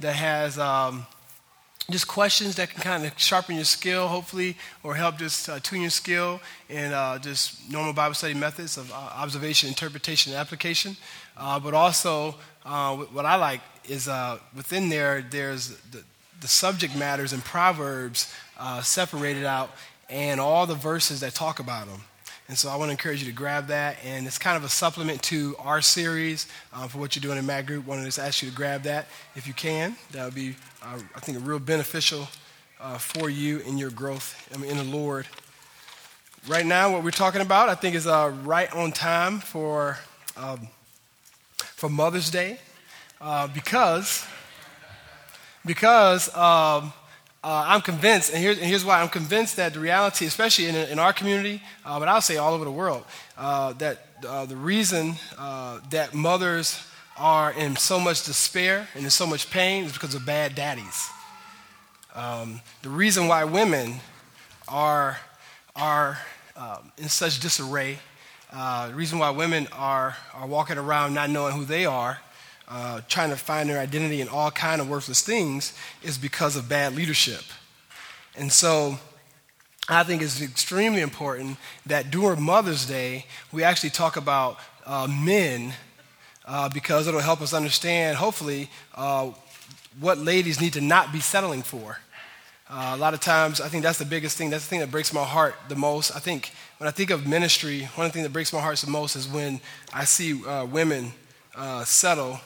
that has um, just questions that can kind of sharpen your skill, hopefully, or help just uh, tune your skill in uh, just normal Bible study methods of uh, observation, interpretation, and application. Uh, but also, uh, what I like is uh, within there, there's the, the subject matters and Proverbs separated out and all the verses that talk about them. And so I want to encourage you to grab that. And it's kind of a supplement to our series uh, for what you're doing in Mac Group. I wanted to ask you to grab that if you can. That would be, uh, I think, a real beneficial uh, for you in your growth in the Lord. Right now, what we're talking about, I think, is uh, right on time for, um, for Mother's Day uh, because, because um, uh, I'm convinced, and here's, and here's, why I'm convinced that the reality, especially in, in our community, uh, but I'll say all over the world, uh, that uh, the reason uh, that mothers are in so much despair and in so much pain is because of bad daddies. Um, the reason why women are, are um, in such disarray, uh, the reason why women are, are walking around not knowing who they are, uh, trying to find their identity in all kind of worthless things is because of bad leadership. And so I think it's extremely important that during Mother's Day, we actually talk about uh, men uh, because it'll help us understand, hopefully, uh, what ladies need to not be settling for. Uh, a lot of times, I think that's the biggest thing. That's the thing that breaks my heart the most. I think when I think of ministry, one of the things that breaks my heart the most is when I see uh, women uh, settle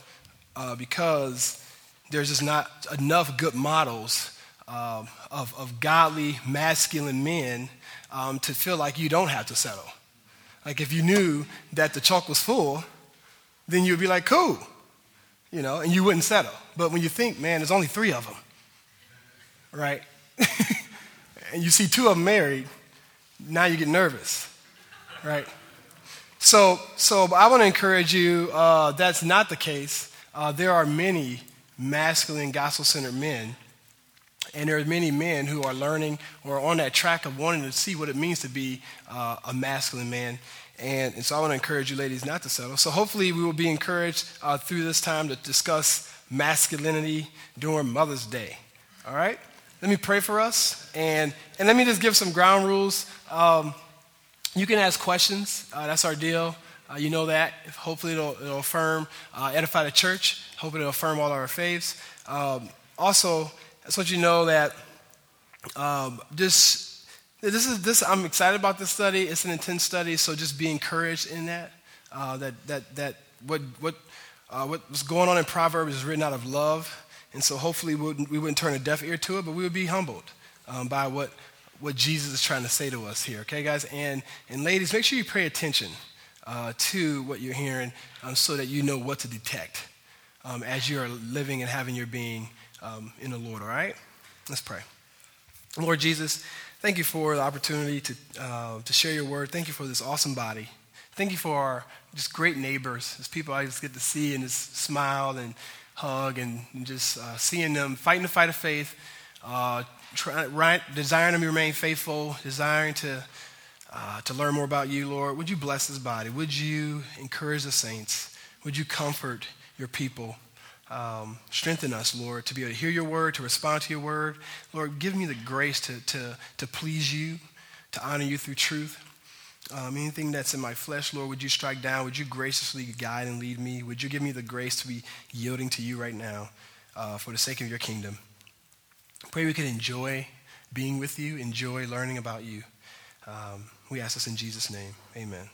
uh, because there's just not enough good models uh, of, of godly, masculine men um, to feel like you don't have to settle. Like if you knew that the chalk was full, then you'd be like, cool, you know, and you wouldn't settle. But when you think, man, there's only three of them, right? and you see two of them married, now you get nervous, right? So, so I want to encourage you, uh, that's not the case uh, there are many masculine, gospel centered men. And there are many men who are learning or on that track of wanting to see what it means to be uh, a masculine man. And, and, so I want to encourage you ladies not to settle. So hopefully we will be encouraged uh, through this time to discuss masculinity during Mother's Day. All right? Let me pray for us. And, and let me just give some ground rules. Um, you can ask questions. Uh, that's our deal. Uh, you know that. Hopefully, it'll, it'll affirm, uh, edify the church. Hopefully, it'll affirm all our faiths. Um, also, I just want you to know that um, this, this is this. I'm excited about this study. It's an intense study, so just be encouraged in that. Uh, that that that what what uh, what's going on in Proverbs is written out of love, and so hopefully we wouldn't, we wouldn't turn a deaf ear to it, but we would be humbled um, by what what Jesus is trying to say to us here. Okay, guys, and and ladies, make sure you pay attention uh, to what you're hearing um, so that you know what to detect um, as you are living and having your being um, in the Lord, all right? Let's pray. Lord Jesus, thank you for the opportunity to, uh, to share your word. Thank you for this awesome body. Thank you for our just great neighbors, as people I just get to see and just smile and hug and, and just uh, seeing them fighting the fight of faith, uh, try, right, desiring to remain faithful, desiring to uh, to learn more about you, Lord. Would you bless this body? Would you encourage the saints? Would you comfort your people? Um, strengthen us, Lord, to be able to hear your word, to respond to your word. Lord, give me the grace to, to, to please you, to honor you through truth. Um, anything that's in my flesh, Lord, would you strike down? Would you graciously guide and lead me? Would you give me the grace to be yielding to you right now uh, for the sake of your kingdom? Pray we could enjoy being with you, enjoy learning about you. Um, we ask this in Jesus' name. Amen.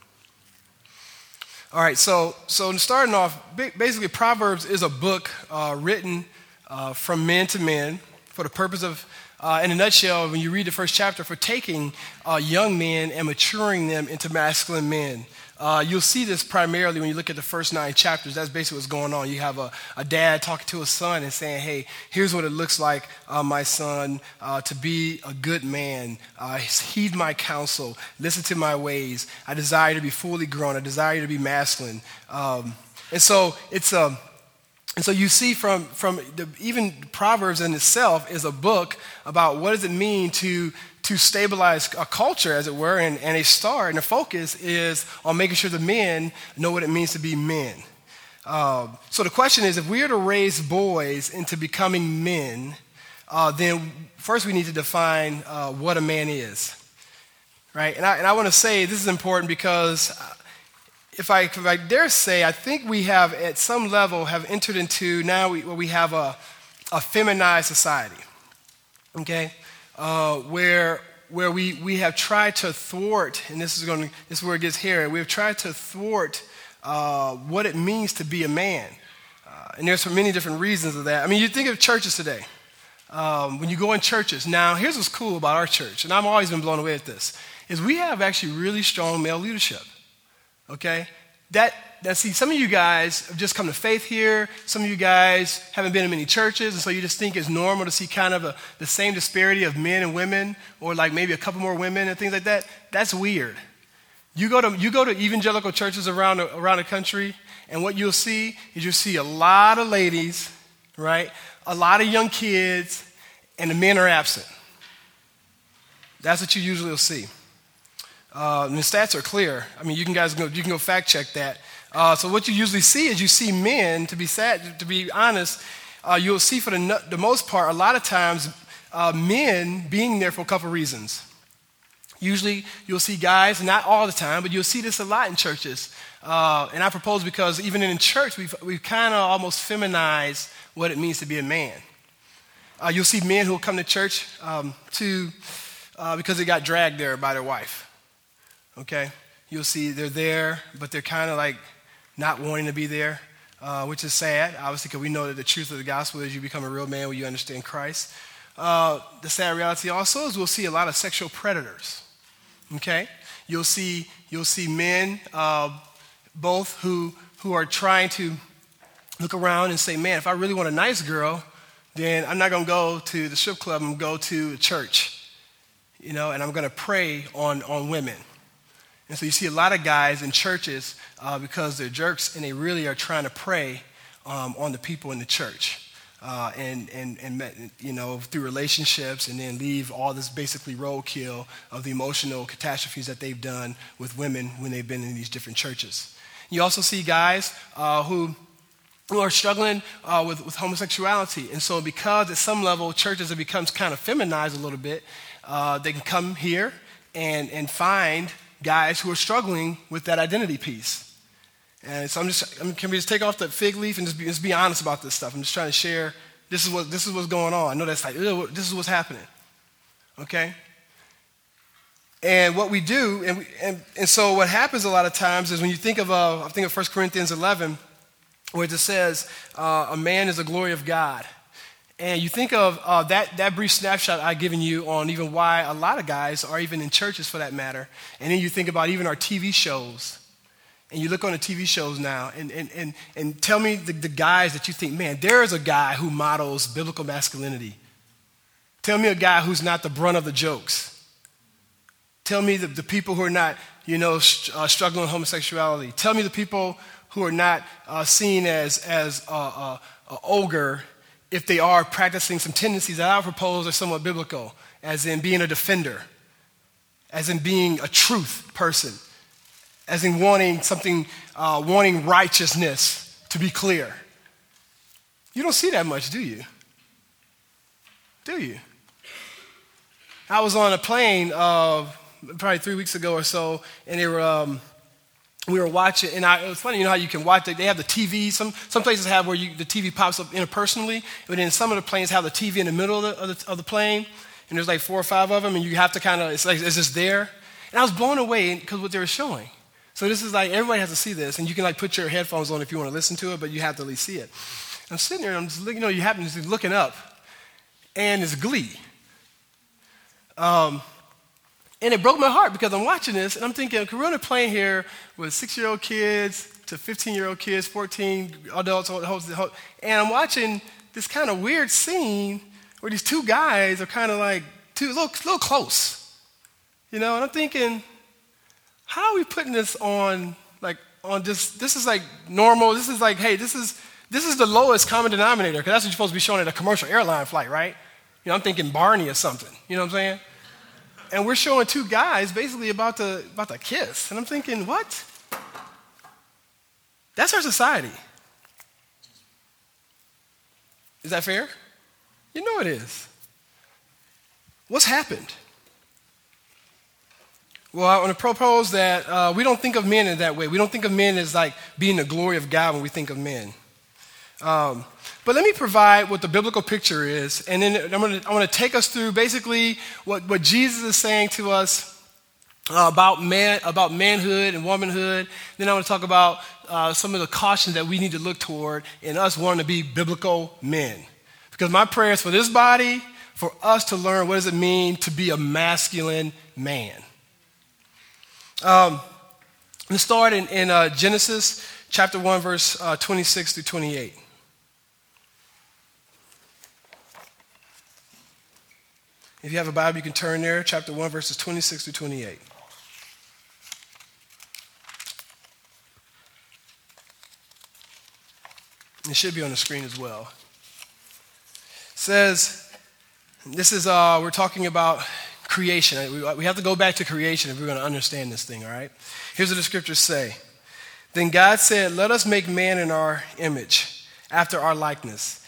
All right, so, so starting off, basically, Proverbs is a book uh, written uh, from men to men for the purpose of, uh, in a nutshell, when you read the first chapter, for taking uh, young men and maturing them into masculine men. Uh, you'll see this primarily when you look at the first nine chapters. That's basically what's going on. You have a, a dad talking to his son and saying, Hey, here's what it looks like, uh, my son, uh, to be a good man. Uh, heed my counsel, listen to my ways. I desire to be fully grown, I desire to be masculine. Um, and so it's a. Um, and so you see from, from the, even Proverbs in itself is a book about what does it mean to to stabilize a culture, as it were, and, and a star. and a focus is on making sure the men know what it means to be men. Uh, so the question is if we are to raise boys into becoming men, uh, then first we need to define uh, what a man is. Right? And I, and I want to say this is important because uh, if I, if I dare say, I think we have at some level have entered into now we, we have a, a feminized society. Okay? Uh, where where we, we have tried to thwart, and this is going this is where it gets hairy, we have tried to thwart uh, what it means to be a man. Uh, and there's many different reasons of that. I mean, you think of churches today. Um, when you go in churches, now here's what's cool about our church, and I've always been blown away at this, is we have actually really strong male leadership. Okay? That, that see, some of you guys have just come to faith here. Some of you guys haven't been in many churches, and so you just think it's normal to see kind of a, the same disparity of men and women, or like maybe a couple more women and things like that. That's weird. You go to, you go to evangelical churches around around the country, and what you'll see is you'll see a lot of ladies, right? A lot of young kids, and the men are absent. That's what you usually will see. Uh, the stats are clear. I mean, you can guys go, you can go fact check that. Uh, so what you usually see is you see men, to be sad, to be honest, uh, you'll see for the, the most part, a lot of times, uh, men being there for a couple reasons. Usually, you'll see guys, not all the time, but you'll see this a lot in churches. Uh, and I propose because even in church, we've, we've kind of almost feminized what it means to be a man. Uh, you'll see men who will come to church um, to, uh, because they got dragged there by their wife. Okay? You'll see they're there, but they're kind of like not wanting to be there, uh, which is sad, obviously, because we know that the truth of the gospel is you become a real man when you understand Christ. Uh, the sad reality also is we'll see a lot of sexual predators. Okay? You'll see, you'll see men, uh, both who, who are trying to look around and say, man, if I really want a nice girl, then I'm not going to go to the strip club, going to go to church. You know, and I'm going to prey on, on women. And so you see a lot of guys in churches uh, because they're jerks and they really are trying to prey um, on the people in the church uh, and, and, and, you know, through relationships and then leave all this basically roadkill of the emotional catastrophes that they've done with women when they've been in these different churches. You also see guys uh, who, who are struggling uh, with, with homosexuality. And so, because at some level churches have become kind of feminized a little bit, uh, they can come here and, and find guys who are struggling with that identity piece. And so I'm just, I mean, can we just take off the fig leaf and just be, just be honest about this stuff? I'm just trying to share this is, what, this is what's going on. I know that's like, this is what's happening. Okay? And what we do, and, we, and, and so what happens a lot of times is when you think of, uh, I think of 1 Corinthians 11, where it just says, uh, a man is the glory of God. And you think of uh, that, that brief snapshot I've given you on even why a lot of guys are even in churches for that matter. And then you think about even our TV shows and you look on the TV shows now and, and, and, and tell me the, the guys that you think, man, there is a guy who models biblical masculinity. Tell me a guy who's not the brunt of the jokes. Tell me the, the people who are not, you know, st- uh, struggling with homosexuality. Tell me the people who are not uh, seen as, as a, a ogre if they are practicing some tendencies that I propose are somewhat biblical, as in being a defender, as in being a truth person as in wanting something, uh, wanting righteousness to be clear. You don't see that much, do you? Do you? I was on a plane uh, probably three weeks ago or so, and they were, um, we were watching, and I, it was funny, you know how you can watch. They have the TV. Some, some places have where you, the TV pops up interpersonally, but then some of the planes have the TV in the middle of the, of the, of the plane, and there's like four or five of them, and you have to kind of, it's like, it's just there. And I was blown away because what they were showing. So this is like, everybody has to see this, and you can like put your headphones on if you want to listen to it, but you have to at least see it. I'm sitting there, and I'm just looking, you know, you happen to be looking up, and it's Glee. Um, and it broke my heart because I'm watching this, and I'm thinking, we're on a plane here with six-year-old kids to 15-year-old kids, 14 adults, and I'm watching this kind of weird scene where these two guys are kind of like, too, little, little close. You know, and I'm thinking, how are we putting this on like on just this is like normal this is like hey this is this is the lowest common denominator because that's what you're supposed to be showing at a commercial airline flight right you know i'm thinking barney or something you know what i'm saying and we're showing two guys basically about to, about to kiss. And I'm thinking, what? That's our society. Is that fair? You know it is. What's happened? Well, I want to propose that uh, we don't think of men in that way. We don't think of men as like being the glory of God when we think of men. Um, but let me provide what the biblical picture is, and then I'm going to, I'm going to take us through basically what, what Jesus is saying to us uh, about man, about manhood and womanhood. Then I want to talk about uh, some of the cautions that we need to look toward in us wanting to be biblical men. Because my prayer is for this body, for us to learn what does it mean to be a masculine man. Um, let's start in, in uh, Genesis chapter 1, verse uh, 26 through 28. If you have a Bible, you can turn there, chapter 1, verses 26 to 28. It should be on the screen as well. It says, this is, uh, we're talking about creation. We, we have to go back to creation if we're going to understand this thing, all right? Here's what the scriptures say Then God said, Let us make man in our image, after our likeness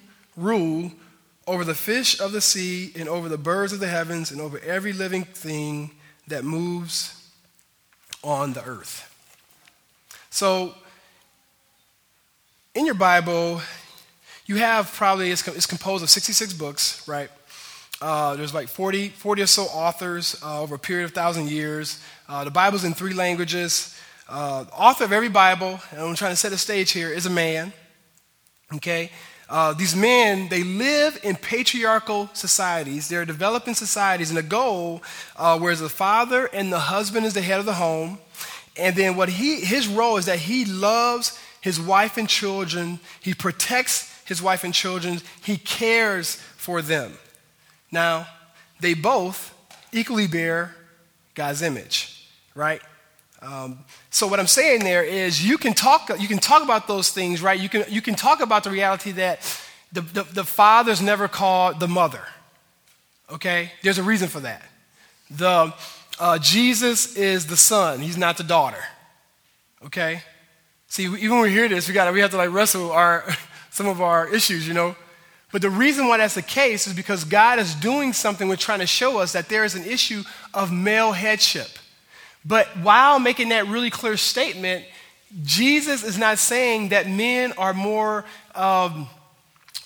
rule over the fish of the sea and over the birds of the heavens and over every living thing that moves on the earth. So, in your Bible, you have probably, it's, it's composed of 66 books, right? Uh, there's like 40, 40 or so authors uh, over a period of thousand years. Uh, the Bible's in three languages. Uh, author of every Bible, and I'm trying to set a stage here, is a man. Okay? Uh, these men, they live in patriarchal societies. They're developing societies, and the goal, uh, whereas the father and the husband is the head of the home, and then what he, his role is that he loves his wife and children, he protects his wife and children, he cares for them. Now, they both equally bear God's image, right? Um, so what I'm saying there is you can talk, you can talk about those things, right? You can, you can talk about the reality that the, the, the father's never called the mother. Okay? There's a reason for that. The, uh, Jesus is the son, he's not the daughter. Okay? See, even when we hear this, we, gotta, we have to like wrestle our, some of our issues, you know? But the reason why that's the case is because God is doing something with trying to show us that there is an issue of male headship. But while making that really clear statement, Jesus is not saying that men are more um,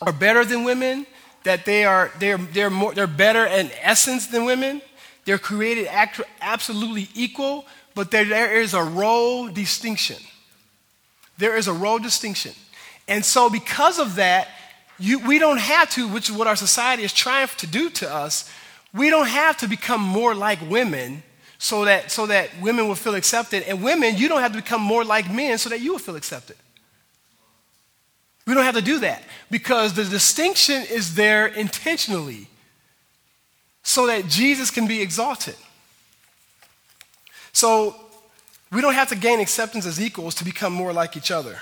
are better than women, that they are they're they're more they're better in essence than women. They're created act- absolutely equal, but there, there is a role distinction. There is a role distinction. And so because of that, you, we don't have to, which is what our society is trying to do to us, we don't have to become more like women so that, so that women will feel accepted. And women, you don't have to become more like men so that you will feel accepted. We don't have to do that because the distinction is there intentionally so that Jesus can be exalted. So we don't have to gain acceptance as equals to become more like each other.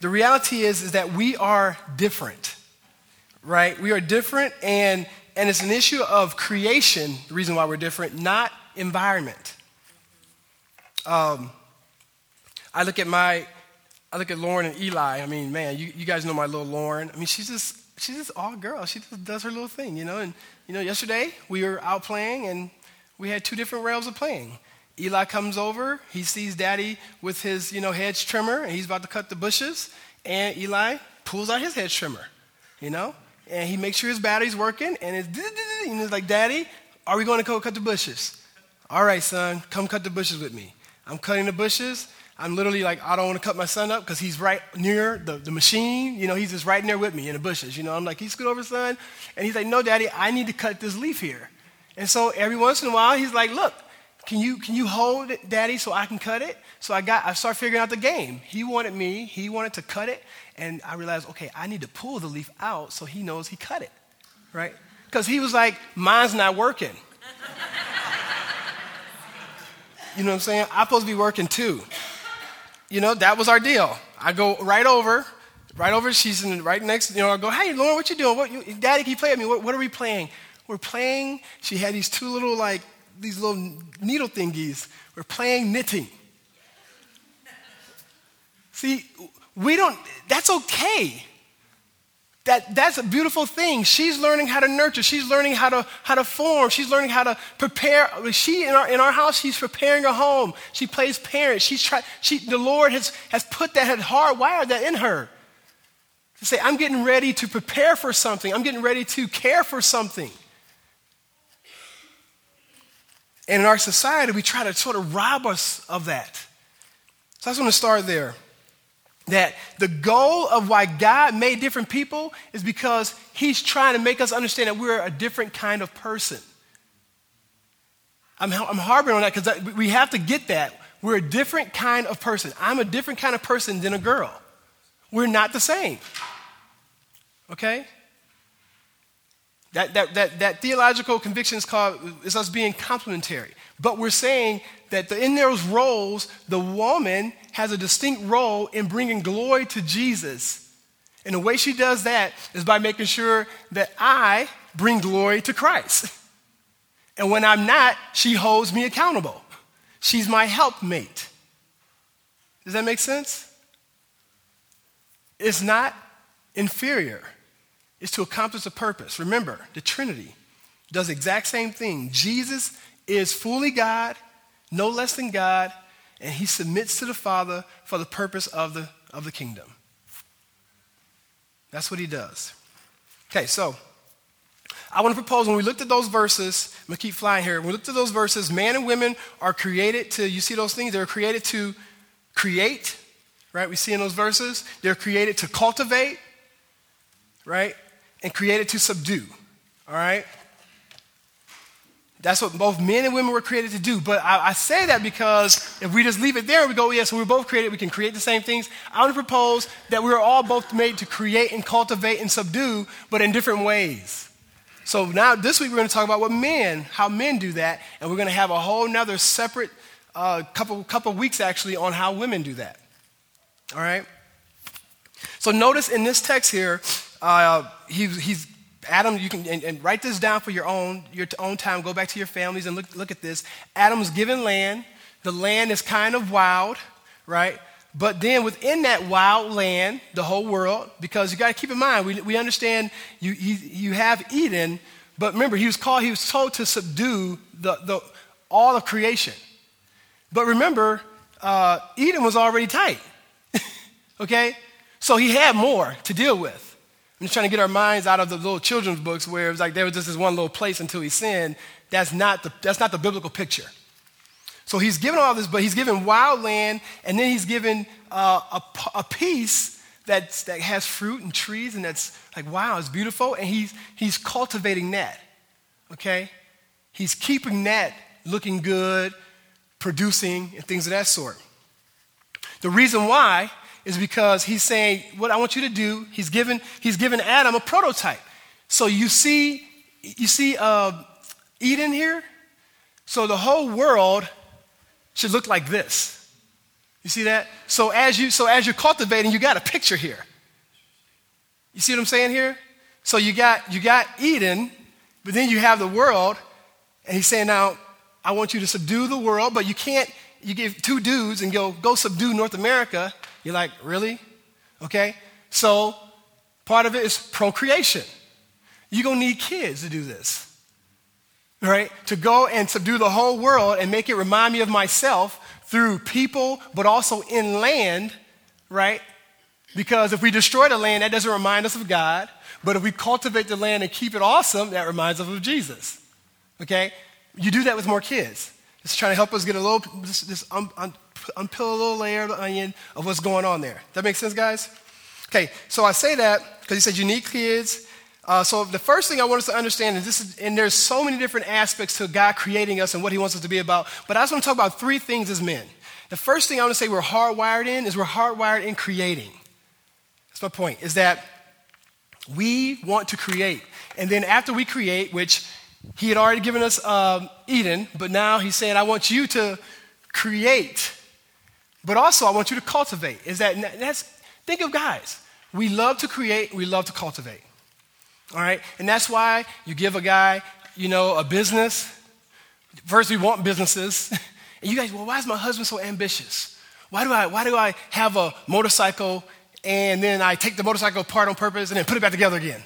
The reality is, is that we are different, right? We are different, and, and it's an issue of creation, the reason why we're different, not environment. Um, I look at my, I look at Lauren and Eli. I mean, man, you, you guys know my little Lauren. I mean, she's just, she's just all girl. She just does her little thing, you know. And you know, yesterday we were out playing, and we had two different realms of playing. Eli comes over. He sees Daddy with his, you know, hedge trimmer, and he's about to cut the bushes. And Eli pulls out his hedge trimmer, you know, and he makes sure his battery's working. And it's, and he's like, Daddy, are we going to go cut the bushes? All right, son, come cut the bushes with me. I'm cutting the bushes. I'm literally like, I don't want to cut my son up because he's right near the, the machine. You know, he's just right there with me in the bushes. You know, I'm like, he's scoot over, son. And he's like, no, daddy, I need to cut this leaf here. And so every once in a while, he's like, look, can you, can you hold it, daddy, so I can cut it? So I got, I start figuring out the game. He wanted me, he wanted to cut it. And I realized, okay, I need to pull the leaf out so he knows he cut it. right? Because he was like, mine's not working. You know what I'm saying? I'm supposed to be working too. You know, that was our deal. I go right over, right over, she's in, right next, you know, I go, hey, Lauren, what you doing? What, you, Daddy, can you play me? What, what are we playing? We're playing, she had these two little, like, these little needle thingies. We're playing knitting. See, we don't, that's okay. That, that's a beautiful thing. She's learning how to nurture. She's learning how to, how to form. She's learning how to prepare. She, in our, in our house, she's preparing a home. She plays parent. She's try, she, the Lord has, has put that, had hardwired that in her. To say, I'm getting ready to prepare for something. I'm getting ready to care for something. And in our society, we try to sort of rob us of that. So I just want to start there. That the goal of why God made different people is because He's trying to make us understand that we're a different kind of person. I'm, I'm harboring on that because we have to get that. We're a different kind of person. I'm a different kind of person than a girl. We're not the same. Okay? That, that, that, that theological conviction is called is us being complementary. But we're saying that the, in those roles, the woman has a distinct role in bringing glory to Jesus. And the way she does that is by making sure that I bring glory to Christ. And when I'm not, she holds me accountable. She's my helpmate. Does that make sense? It's not inferior is to accomplish a purpose. Remember, the Trinity does the exact same thing. Jesus is fully God, no less than God, and he submits to the Father for the purpose of the, of the kingdom. That's what he does. Okay, so I want to propose when we looked at those verses, I'm going to keep flying here. When we looked at those verses, man and women are created to, you see those things? They're created to create, right? We see in those verses. They're created to cultivate, right? and created to subdue. All right? That's what both men and women were created to do. But I, I, say that because if we just leave it there we go, yeah, so we're both created, we can create the same things. I want to propose that we're all both made to create and cultivate and subdue, but in different ways. So now this week we're going to talk about what men, how men do that, and we're going to have a whole nother separate uh, couple couple weeks actually on how women do that. All right. So notice in this text here, uh, he, he's Adam, you can and, and, write this down for your own your own time. Go back to your families and look look at this. Adam's given land. The land is kind of wild, right? But then within that wild land, the whole world, because you got to keep in mind, we, we understand you, you, you have Eden, but remember, he was called, he was told to subdue the, the, all of creation. But remember, uh, Eden was already tight, okay? So he had more to deal with. I'm just trying to get our minds out of the little children's books where it was like there was just this one little place until he sinned. That's not the, that's not the biblical picture. So he's given all this, but he's given wild land, and then he's given uh, a, a piece that's, that has fruit and trees, and that's like, wow, it's beautiful. And he's, he's cultivating that, okay? He's keeping that looking good, producing, and things of that sort. The reason why is because he's saying, What I want you to do, he's given, he's given Adam a prototype. So you see, you see uh, Eden here? So the whole world should look like this. You see that? So as you so as you're cultivating, you got a picture here. You see what I'm saying here? So you got you got Eden, but then you have the world, and he's saying, now I want you to subdue the world, but you can't, you give two dudes and go, go subdue North America. You're like, really? Okay. So part of it is procreation. You're going to need kids to do this. Right? To go and subdue the whole world and make it remind me of myself through people, but also in land, right? Because if we destroy the land, that doesn't remind us of God. But if we cultivate the land and keep it awesome, that reminds us of Jesus. Okay? You do that with more kids. It's trying to help us get a little, this, this un, un, unpeel a little layer of the onion of what's going on there. That makes sense, guys? Okay, so I say that because he said you need kids. Uh, so the first thing I want us to understand is this is, and there's so many different aspects to God creating us and what he wants us to be about, but I just want to talk about three things as men. The first thing I want to say we're hardwired in is we're hardwired in creating. That's my point, is that we want to create. And then after we create, which he had already given us um, Eden, but now he's saying, I want you to create, but also I want you to cultivate. Is that that's think of guys. We love to create, we love to cultivate. All right? And that's why you give a guy, you know, a business. First, we want businesses. And you guys, well, why is my husband so ambitious? Why do I, why do I have a motorcycle and then I take the motorcycle apart on purpose and then put it back together again?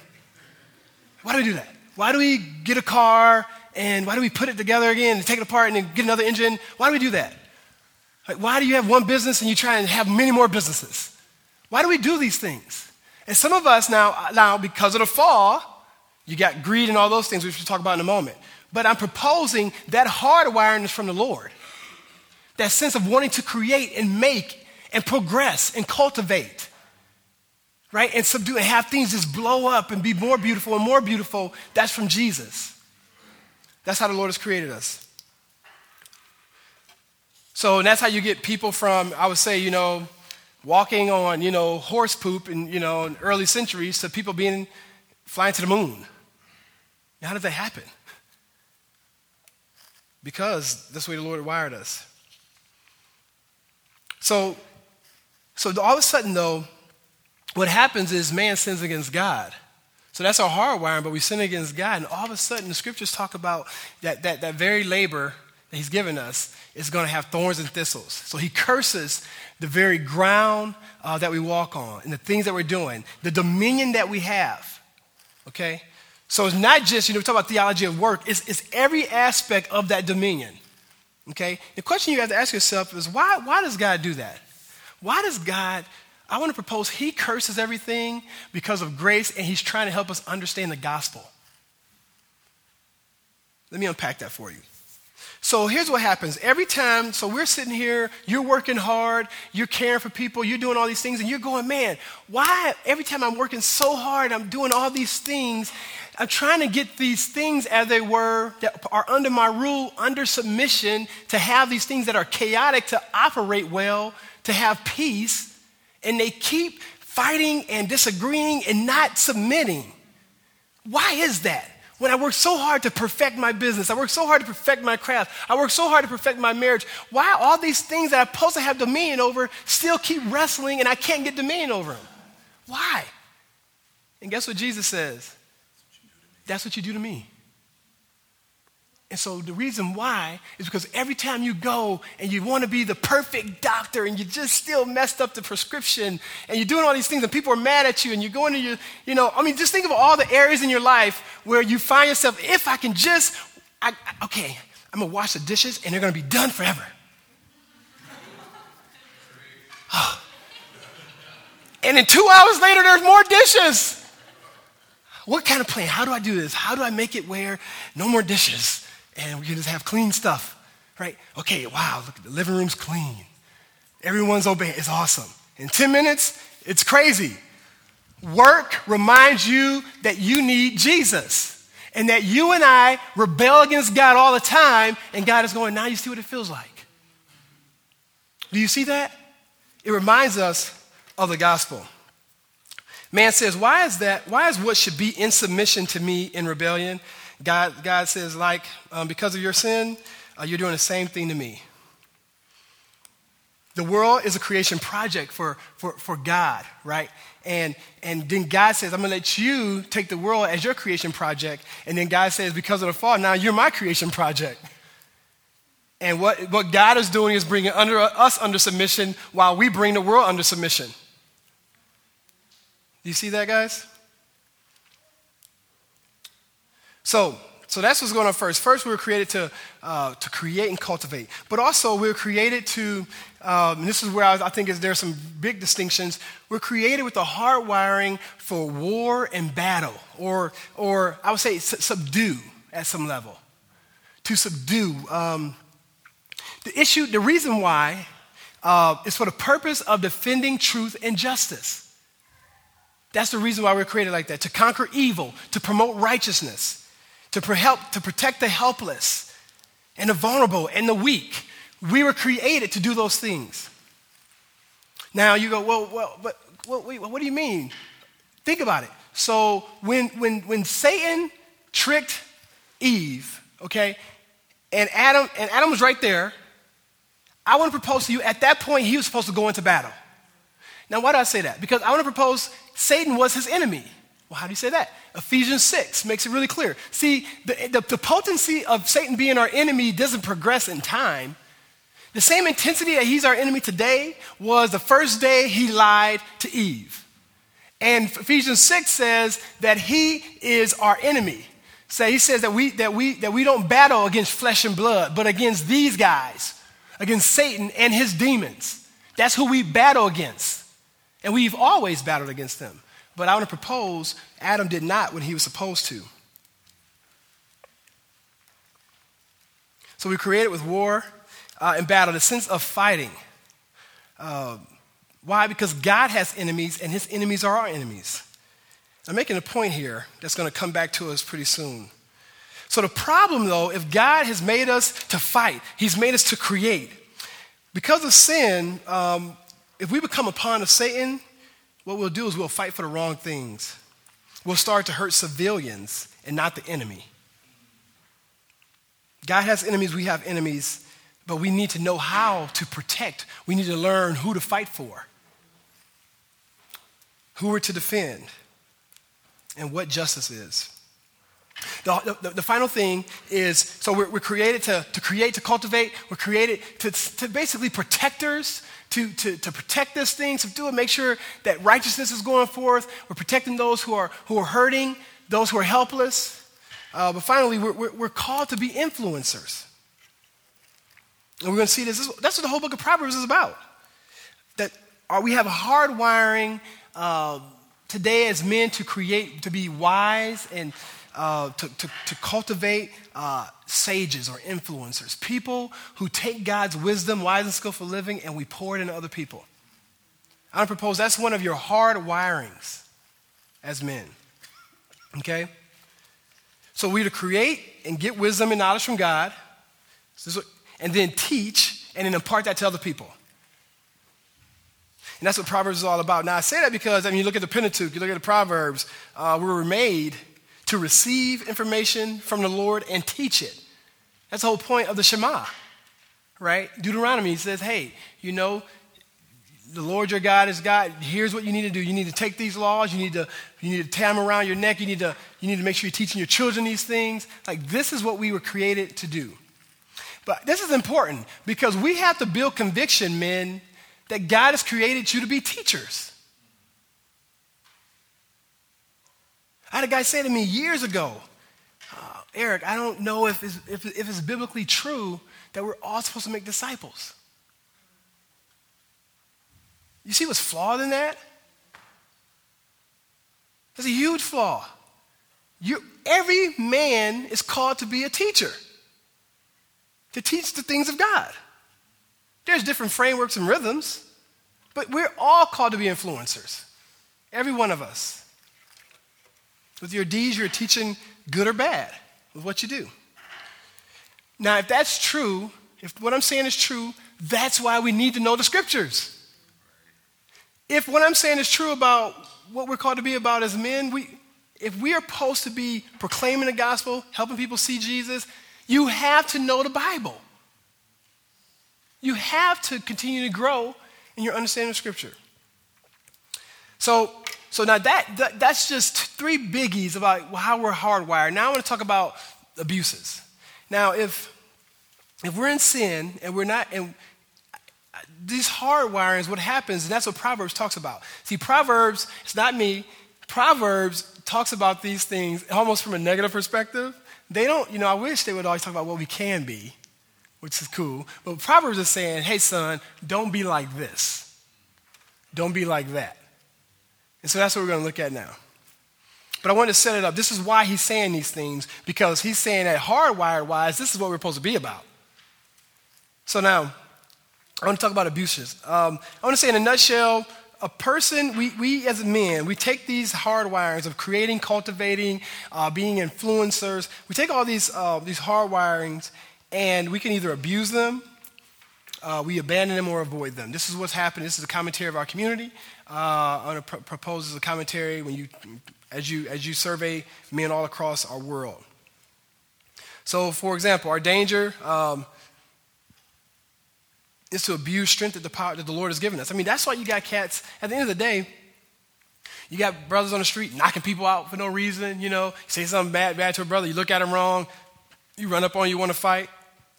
Why do we do that? Why do we get a car and why do we put it together again and take it apart and then get another engine? Why do we do that? Like, why do you have one business and you try and have many more businesses? Why do we do these things? And some of us now, now because of the fall, you got greed and all those things, which we'll talk about in a moment. But I'm proposing that hardwiring is from the Lord. That sense of wanting to create and make and progress and cultivate. Right? And subdue and have things just blow up and be more beautiful and more beautiful. That's from Jesus. That's how the Lord has created us. So that's how you get people from, I would say, you know, walking on, you know, horse poop in, you know, in early centuries to people being flying to the moon. How did that happen? Because that's the way the Lord wired us. So, so all of a sudden, though, what happens is man sins against God. So that's our hardwiring, but we sin against God. And all of a sudden, the scriptures talk about that, that, that very labor that he's given us is going to have thorns and thistles. So he curses the very ground uh, that we walk on and the things that we're doing, the dominion that we have. Okay? So it's not just, you know, we talk about theology of work, it's, it's every aspect of that dominion. Okay? The question you have to ask yourself is why, why does God do that? Why does God, I want to propose, He curses everything because of grace and He's trying to help us understand the gospel. Let me unpack that for you. So here's what happens. Every time, so we're sitting here, you're working hard, you're caring for people, you're doing all these things, and you're going, man, why every time I'm working so hard, I'm doing all these things, I'm trying to get these things as they were that are under my rule, under submission, to have these things that are chaotic to operate well, to have peace, and they keep fighting and disagreeing and not submitting. Why is that? When I work so hard to perfect my business, I work so hard to perfect my craft, I work so hard to perfect my marriage, why all these things that I'm supposed to have dominion over still keep wrestling and I can't get dominion over them? Why? And guess what Jesus says? That's what you do to me. And so the reason why is because every time you go and you want to be the perfect doctor and you just still messed up the prescription and you're doing all these things and people are mad at you and you're going to your, you know, I mean, just think of all the areas in your life where you find yourself, if I can just, I, okay, I'm going to wash the dishes and they're going to be done forever. Oh. And then two hours later, there's more dishes. What kind of plan? How do I do this? How do I make it where no more dishes and we can just have clean stuff, right? Okay, wow, look, the living room's clean. Everyone's obeying. It's awesome. In 10 minutes, it's crazy. Work reminds you that you need Jesus and that you and I rebel against God all the time, and God is going, now you see what it feels like. Do you see that? It reminds us of the gospel. Man says, Why is that? Why is what should be in submission to me in rebellion? God, God says, like, um, because of your sin, uh, you're doing the same thing to me. The world is a creation project for, for, for God, right? And, and then God says, I'm going to let you take the world as your creation project. And then God says, because of the fall, now you're my creation project. And what, what God is doing is bringing under, us under submission while we bring the world under submission. Do you see that, guys? So, so that's what's going on first. First, we were created to, uh, to create and cultivate. But also, we were created to, um, and this is where I, I think is, there's some big distinctions. We're created with a hard wiring for war and battle, or, or I would say subdue at some level. To subdue. Um, the issue, the reason why uh, is for the purpose of defending truth and justice. That's the reason why we're created like that to conquer evil, to promote righteousness, to, help, to protect the helpless and the vulnerable and the weak. We were created to do those things. Now you go, well, well but well, wait, what do you mean? Think about it. So when, when, when Satan tricked Eve, okay, and Adam, and Adam was right there, I want to propose to you, at that point, he was supposed to go into battle. Now, why do I say that? Because I want to propose Satan was his enemy. Well, how do you say that? Ephesians 6 makes it really clear. See, the, the, the, potency of Satan being our enemy doesn't progress in time. The same intensity that he's our enemy today was the first day he lied to Eve. And Ephesians 6 says that he is our enemy. So he says that we, that, we, that we don't battle against flesh and blood, but against these guys, against Satan and his demons. That's who we battle against. And we've always battled against them. But I want to propose Adam did not when he was supposed to. So we created with war uh, and battle, the sense of fighting. Uh, why? Because God has enemies, and his enemies are our enemies. I'm making a point here that's going to come back to us pretty soon. So, the problem, though, if God has made us to fight, He's made us to create. Because of sin, um, if we become a pawn of Satan, what we'll do is we'll fight for the wrong things. We'll start to hurt civilians and not the enemy. God has enemies, we have enemies, but we need to know how to protect. We need to learn who to fight for, who we're to defend, and what justice is. The, the, the, final thing is so we're, we're created to, to create, to cultivate, we're created to, to basically protectors to, to, to protect this thing, to do it, make sure that righteousness is going forth. We're protecting those who are, who are hurting, those who are helpless. Uh, but finally, we're, we're, we're, called to be influencers. And we're going to see this. That's what the whole book of Proverbs is about. That are, we have a hard wiring uh, today as men to create, to be wise and uh, to, to, to, cultivate uh, sages or influencers, people who take God's wisdom, wise and skillful living, and we pour it into other people. I propose that's one of your hard wirings as men. Okay? So we're to create and get wisdom and knowledge from God, and then teach and then impart that to other people. And that's what Proverbs is all about. Now, I say that because, I mean, you look at the Pentateuch, you look at the Proverbs, uh, we were made to receive information from the Lord and teach it. That's the whole point of the Shema, right? Deuteronomy says, hey, you know, the Lord your God is God. Here's what you need to do. You need to take these laws. You need to, you need to tie them around your neck. You need, to, you need to make sure you're teaching your children these things. Like, this is what we were created to do. But this is important because we have to build conviction, men, that God has created you to be teachers. I had a guy say to me years ago, uh, Eric, I don't know if it's, if, if it's biblically true that we're all supposed to make disciples. You see what's flawed in that? There's a huge flaw. You, every man is called to be a teacher, to teach the things of God. There's different frameworks and rhythms, but we're all called to be influencers. Every one of us. With your deeds, you're teaching good or bad with what you do. Now, if that's true, if what I'm saying is true, that's why we need to know the scriptures. If what I'm saying is true about what we're called to be about as men, we, if we are supposed to be proclaiming the gospel, helping people see Jesus, you have to know the Bible. You have to continue to grow in your understanding of Scripture. So, so now that, that, that's just three biggies about how we're hardwired. Now I want to talk about abuses. Now, if if we're in sin and we're not, and these hardwirings, what happens, and that's what Proverbs talks about. See, Proverbs, it's not me. Proverbs talks about these things almost from a negative perspective. They don't, you know, I wish they would always talk about what we can be, which is cool. But Proverbs is saying, hey, son, don't be like this. Don't be like that. And so that's what we're going to look at now. But I want to set it up. This is why he's saying these things, because he's saying that hardwired wise, this is what we're supposed to be about. So now, I want to talk about abuses. Um, I want to say in a nutshell, a person, we, we as men, we take these hardwirings of creating, cultivating, uh, being influencers, we take all these, uh, these hard wirings and we can either abuse them, uh, we abandon them, or avoid them. This is what's happened. This is a commentary of our community. Uh, want to pr- propose a commentary when you as you, as you survey men all across our world. So, for example, our danger um, is to abuse strength that the power that the Lord has given us. I mean, that's why you got cats. At the end of the day, you got brothers on the street knocking people out for no reason. You know, you say something bad bad to a brother, you look at him wrong, you run up on, you want to fight.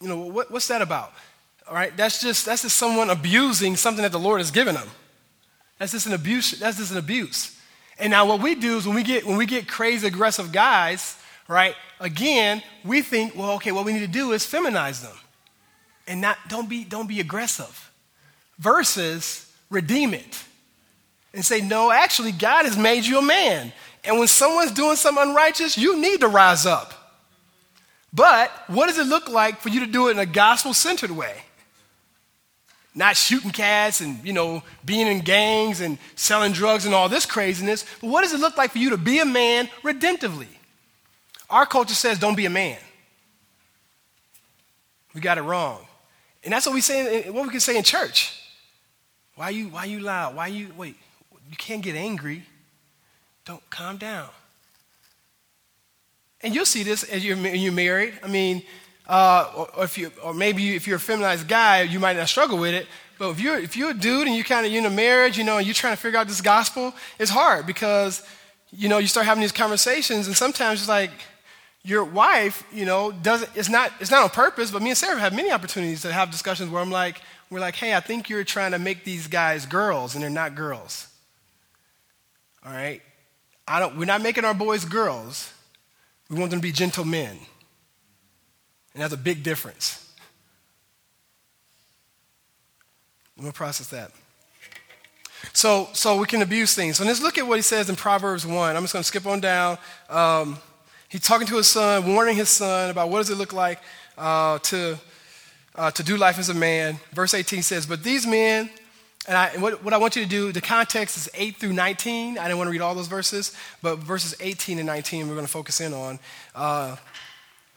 You know, what, what's that about? All right, that's just that's just someone abusing something that the Lord has given them. That's just an abuse. That's just an abuse. And now what we do is when we get when we get crazy aggressive guys, right? Again, we think, well, okay, what we need to do is feminize them. And not don't be don't be aggressive. Versus redeem it. And say, no, actually, God has made you a man. And when someone's doing something unrighteous, you need to rise up. But what does it look like for you to do it in a gospel centered way? Not shooting cats and, you know, being in gangs and selling drugs and all this craziness. But what does it look like for you to be a man redemptively? Our culture says don't be a man. We got it wrong. And that's what we say, what we can say in church. Why you, why you loud? Why you, wait, you can't get angry. Don't calm down. And you'll see this as you're, you're married. I mean, uh, or, if you, or maybe if you're a feminized guy, you might not struggle with it. But if you're, if you're a dude and you're kind of in a marriage, you know, and you're trying to figure out this gospel, it's hard because, you know, you start having these conversations, and sometimes it's like your wife, you know, doesn't. It's not. It's not on purpose. But me and Sarah have many opportunities to have discussions where I'm like, we're like, hey, I think you're trying to make these guys girls, and they're not girls. All right, I don't. We're not making our boys girls. We want them to be gentle men. And that's a big difference. To process that. So, so we can abuse things. So let's look at what he says in Proverbs 1. I'm just going to skip on down. Um, he's talking to his son, warning his son about what does it look like uh, to, uh, to do life as a man. Verse 18 says, But these men, and, I, and what, what, I want you to do, the context is 8 through 19. I didn't want to read all those verses, but verses 18 and 19 we're going to focus in on. Uh,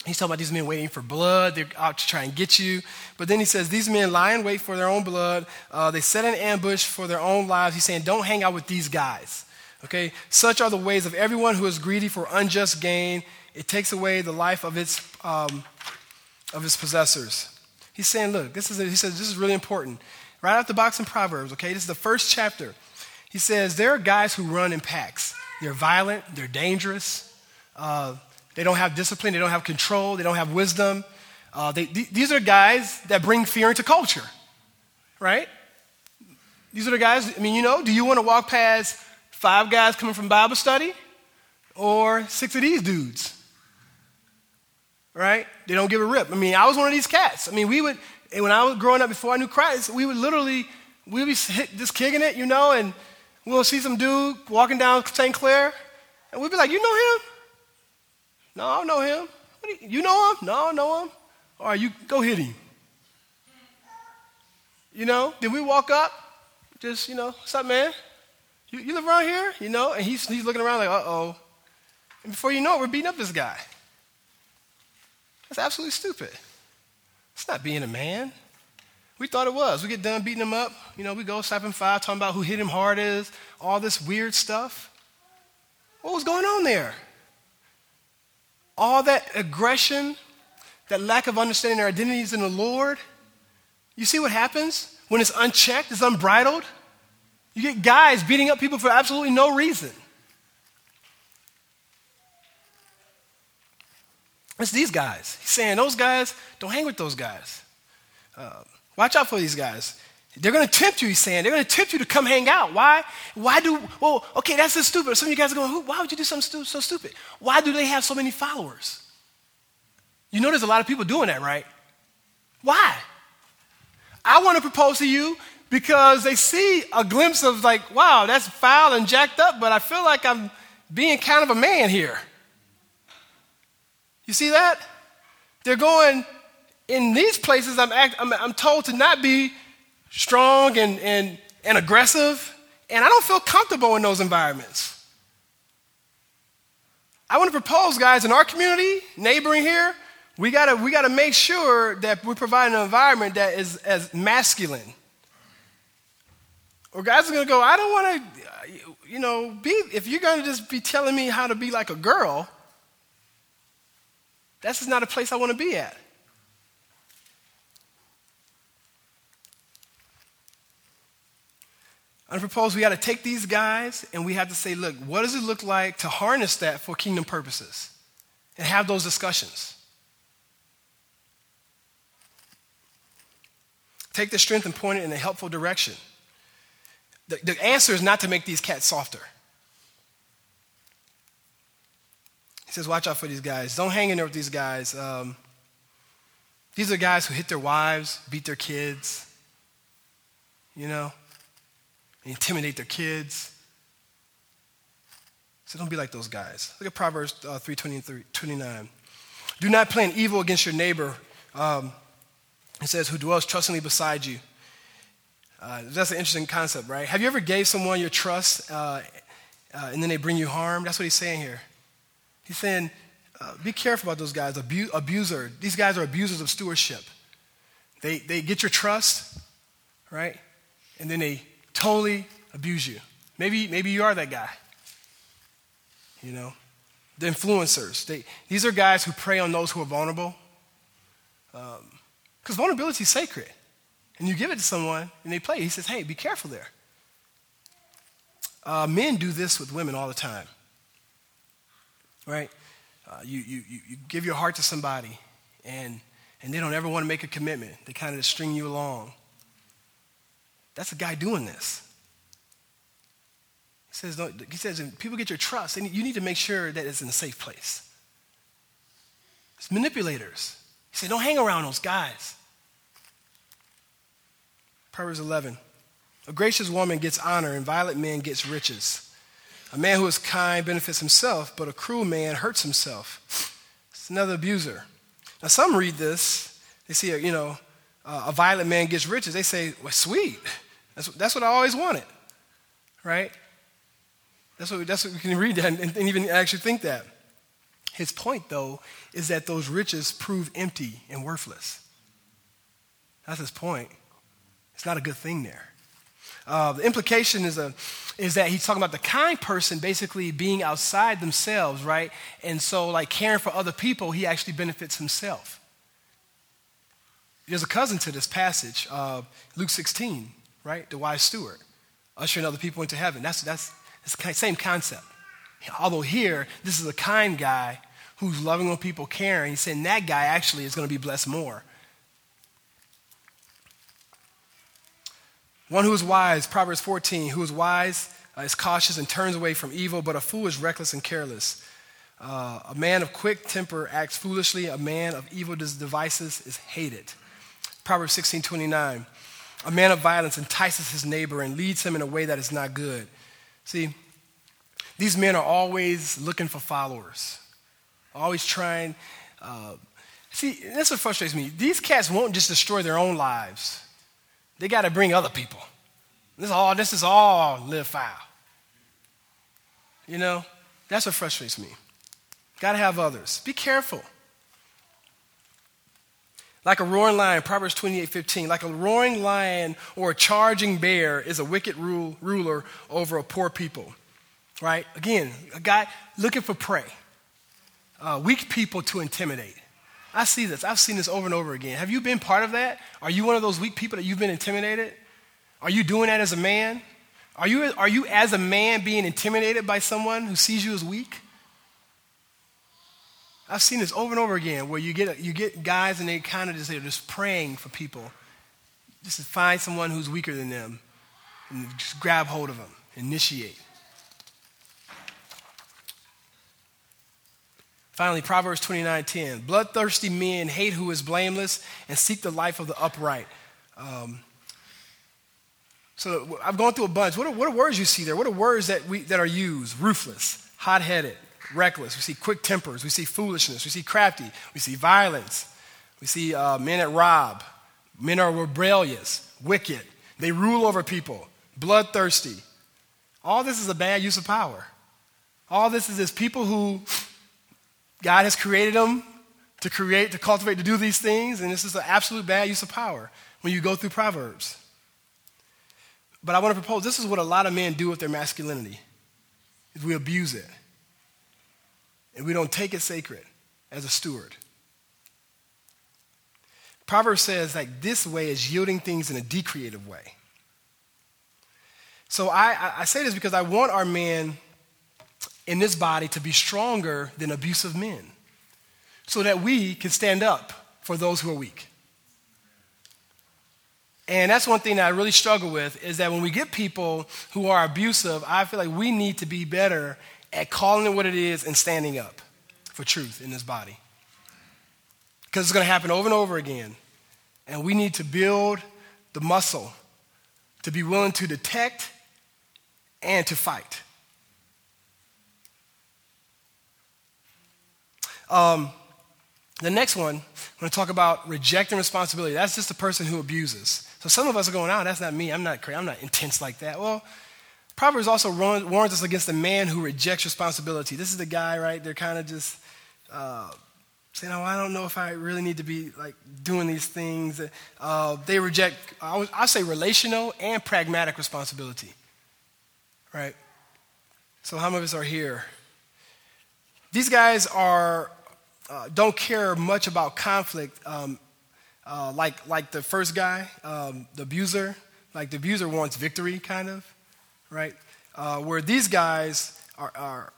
He's talking about these men waiting for blood. They're out to try and get you. But then he says, These men lie in wait for their own blood. Uh, they set an ambush for their own lives. He's saying, Don't hang out with these guys. Okay? Such are the ways of everyone who is greedy for unjust gain. It takes away the life of its, um, of its possessors. He's saying, Look, this is, he says, this is really important. Right out the box in Proverbs, okay? This is the first chapter. He says, There are guys who run in packs. They're violent, they're dangerous. Uh, they don't have discipline, they don't have control, they don't have wisdom. Uh, they, th- these are guys that bring fear into culture, right? These are the guys, I mean, you know, do you want to walk past five guys coming from Bible study or six of these dudes? Right? They don't give a rip. I mean, I was one of these cats. I mean, we would, when I was growing up before I knew Christ, we would literally, we would be just kicking it, you know, and we'll see some dude walking down St. Clair, and we'd be like, you know him? No, I don't know him. You, know him? No, I don't know him. All right, you go hit him. You know, then we walk up, just, you know, what's up, man? You, you live around here? You know, and he's, he's looking around like, uh oh. And before you know it, we're beating up this guy. That's absolutely stupid. It's not being a man. We thought it was. We get done beating him up. You know, we go slapping five, talking about who hit him hard is, all this weird stuff. What was going on there? All that aggression, that lack of understanding their identities in the Lord, you see what happens when it's unchecked, it's unbridled? You get guys beating up people for absolutely no reason. It's these guys. He's saying, those guys, don't hang with those guys. Uh, watch out for these guys. They're going to tempt you, he's saying. They're going to tempt you to come hang out. Why? Why do, well, okay, that's just stupid. Some of you guys are going, Who, why would you do something stu- so stupid? Why do they have so many followers? You know there's a lot of people doing that, right? Why? I want to propose to you because they see a glimpse of like, wow, that's foul and jacked up, but I feel like I'm being kind of a man here. You see that? They're going, in these places, I'm, act, I'm, I'm told to not be strong and, and, and aggressive, and I don't feel comfortable in those environments. I want to propose, guys, in our community, neighboring here, we gotta, we gotta make sure that we provide an environment that is as masculine. Or guys are gonna go, I don't wanna, you know, be, if you're going to just be telling me how to be like a girl, that's just not a place I want to be at. I propose we got to take these guys and we have to say, look, what does it look like to harness that for kingdom purposes? And have those discussions. Take the strength and point it in a helpful direction. The, the answer is not to make these cats softer. He says, watch out for these guys. Don't hang in there with these guys. Um, these are guys who hit their wives, beat their kids, you know, intimidate their kids. So don't be like those guys. Look at Proverbs uh, 3 29. Do not plan evil against your neighbor. Um, it says, who dwells trustingly beside you. Uh, that's an interesting concept, right? Have you ever gave someone your trust uh, uh, and then they bring you harm? That's what he's saying here. He's saying, uh, be careful about those guys, abu- abuser. These guys are abusers of stewardship. They, they get your trust, right? And then they totally abuse you. Maybe, maybe you are that guy. You know? The influencers. They, these are guys who prey on those who are vulnerable. Because um, vulnerability is sacred and you give it to someone and they play, he says, hey, be careful there. Uh, men do this with women all the time, right? Uh, you, you, you give your heart to somebody and, and they don't ever want to make a commitment. They kind of string you along. That's a guy doing this. He says, he says people get your trust, and you need to make sure that it's in a safe place. It's manipulators. He said, don't hang around those guys. Proverbs 11. A gracious woman gets honor, and violent man gets riches. A man who is kind benefits himself, but a cruel man hurts himself. It's another abuser. Now, some read this, they see, you know, uh, a violent man gets riches. They say, well, sweet. That's, that's what I always wanted, right? That's what, that's what we can read that and, and even actually think that. His point, though, is that those riches prove empty and worthless. That's his point. It's not a good thing there. Uh, the implication is, a, is that he's talking about the kind person basically being outside themselves, right? And so, like caring for other people, he actually benefits himself. There's a cousin to this passage, uh, Luke 16, right? The wise steward, ushering other people into heaven. That's, that's, that's the same concept. Although here, this is a kind guy who's loving on people, caring. He's saying that guy actually is going to be blessed more One who is wise, Proverbs 14, who is wise uh, is cautious and turns away from evil, but a fool is reckless and careless. Uh, a man of quick temper acts foolishly, a man of evil devices is hated. Proverbs 16, 29. A man of violence entices his neighbor and leads him in a way that is not good. See, these men are always looking for followers, always trying. Uh, see, that's what frustrates me. These cats won't just destroy their own lives, they got to bring other people. This is all, this is all live foul. You know, that's what frustrates me. Got to have others. Be careful. Like a roaring lion, Proverbs 28 15, like a roaring lion or a charging bear is a wicked rule, ruler over a poor people. Right? Again, a guy looking for prey, uh, weak people to intimidate. I see this. I've seen this over and over again. Have you been part of that? Are you one of those weak people that you've been intimidated? Are you doing that as a man? Are you, are you as a man being intimidated by someone who sees you as weak? I've seen this over and over again where you get, you get guys and they kind of just, they're just praying for people just to find someone who's weaker than them and just grab hold of them, initiate. Finally, Proverbs 29:10. Bloodthirsty men hate who is blameless and seek the life of the upright. Um, so I've gone through a bunch. What are, what are words you see there? What are words that, we, that are used? Ruthless, hot headed, reckless. We see quick tempers. We see foolishness. We see crafty. We see violence. We see uh, men that rob. Men are rebellious, wicked. They rule over people, bloodthirsty. All this is a bad use of power. All this is, is people who God has created them to create, to cultivate, to do these things, and this is an absolute bad use of power when you go through Proverbs. But I want to propose this is what a lot of men do with their masculinity. is we abuse it. And we don't take it sacred as a steward. Proverbs says like this way is yielding things in a decreative way. So I, I say this because I want our men in this body to be stronger than abusive men so that we can stand up for those who are weak. And that's one thing that I really struggle with is that when we get people who are abusive, I feel like we need to be better at calling it what it is and standing up for truth in this body. Because it's going to happen over and over again. And we need to build the muscle to be willing to detect and to fight. Um, the next one, I'm going to talk about rejecting responsibility. That's just the person who abuses. So some of us are going, oh, that's not me. I'm not crazy. I'm not intense like that. Well, Proverbs also warns us against the man who rejects responsibility. This is the guy, right? They're kind of just uh, saying, oh, I don't know if I really need to be like doing these things. Uh, they reject, I, say relational and pragmatic responsibility, right? So how many of us are here? These guys are, uh, don't care much about conflict um, uh, like, like the first guy, um, the abuser, like the abuser wants victory, kind of, right? Uh, where these guys are, are,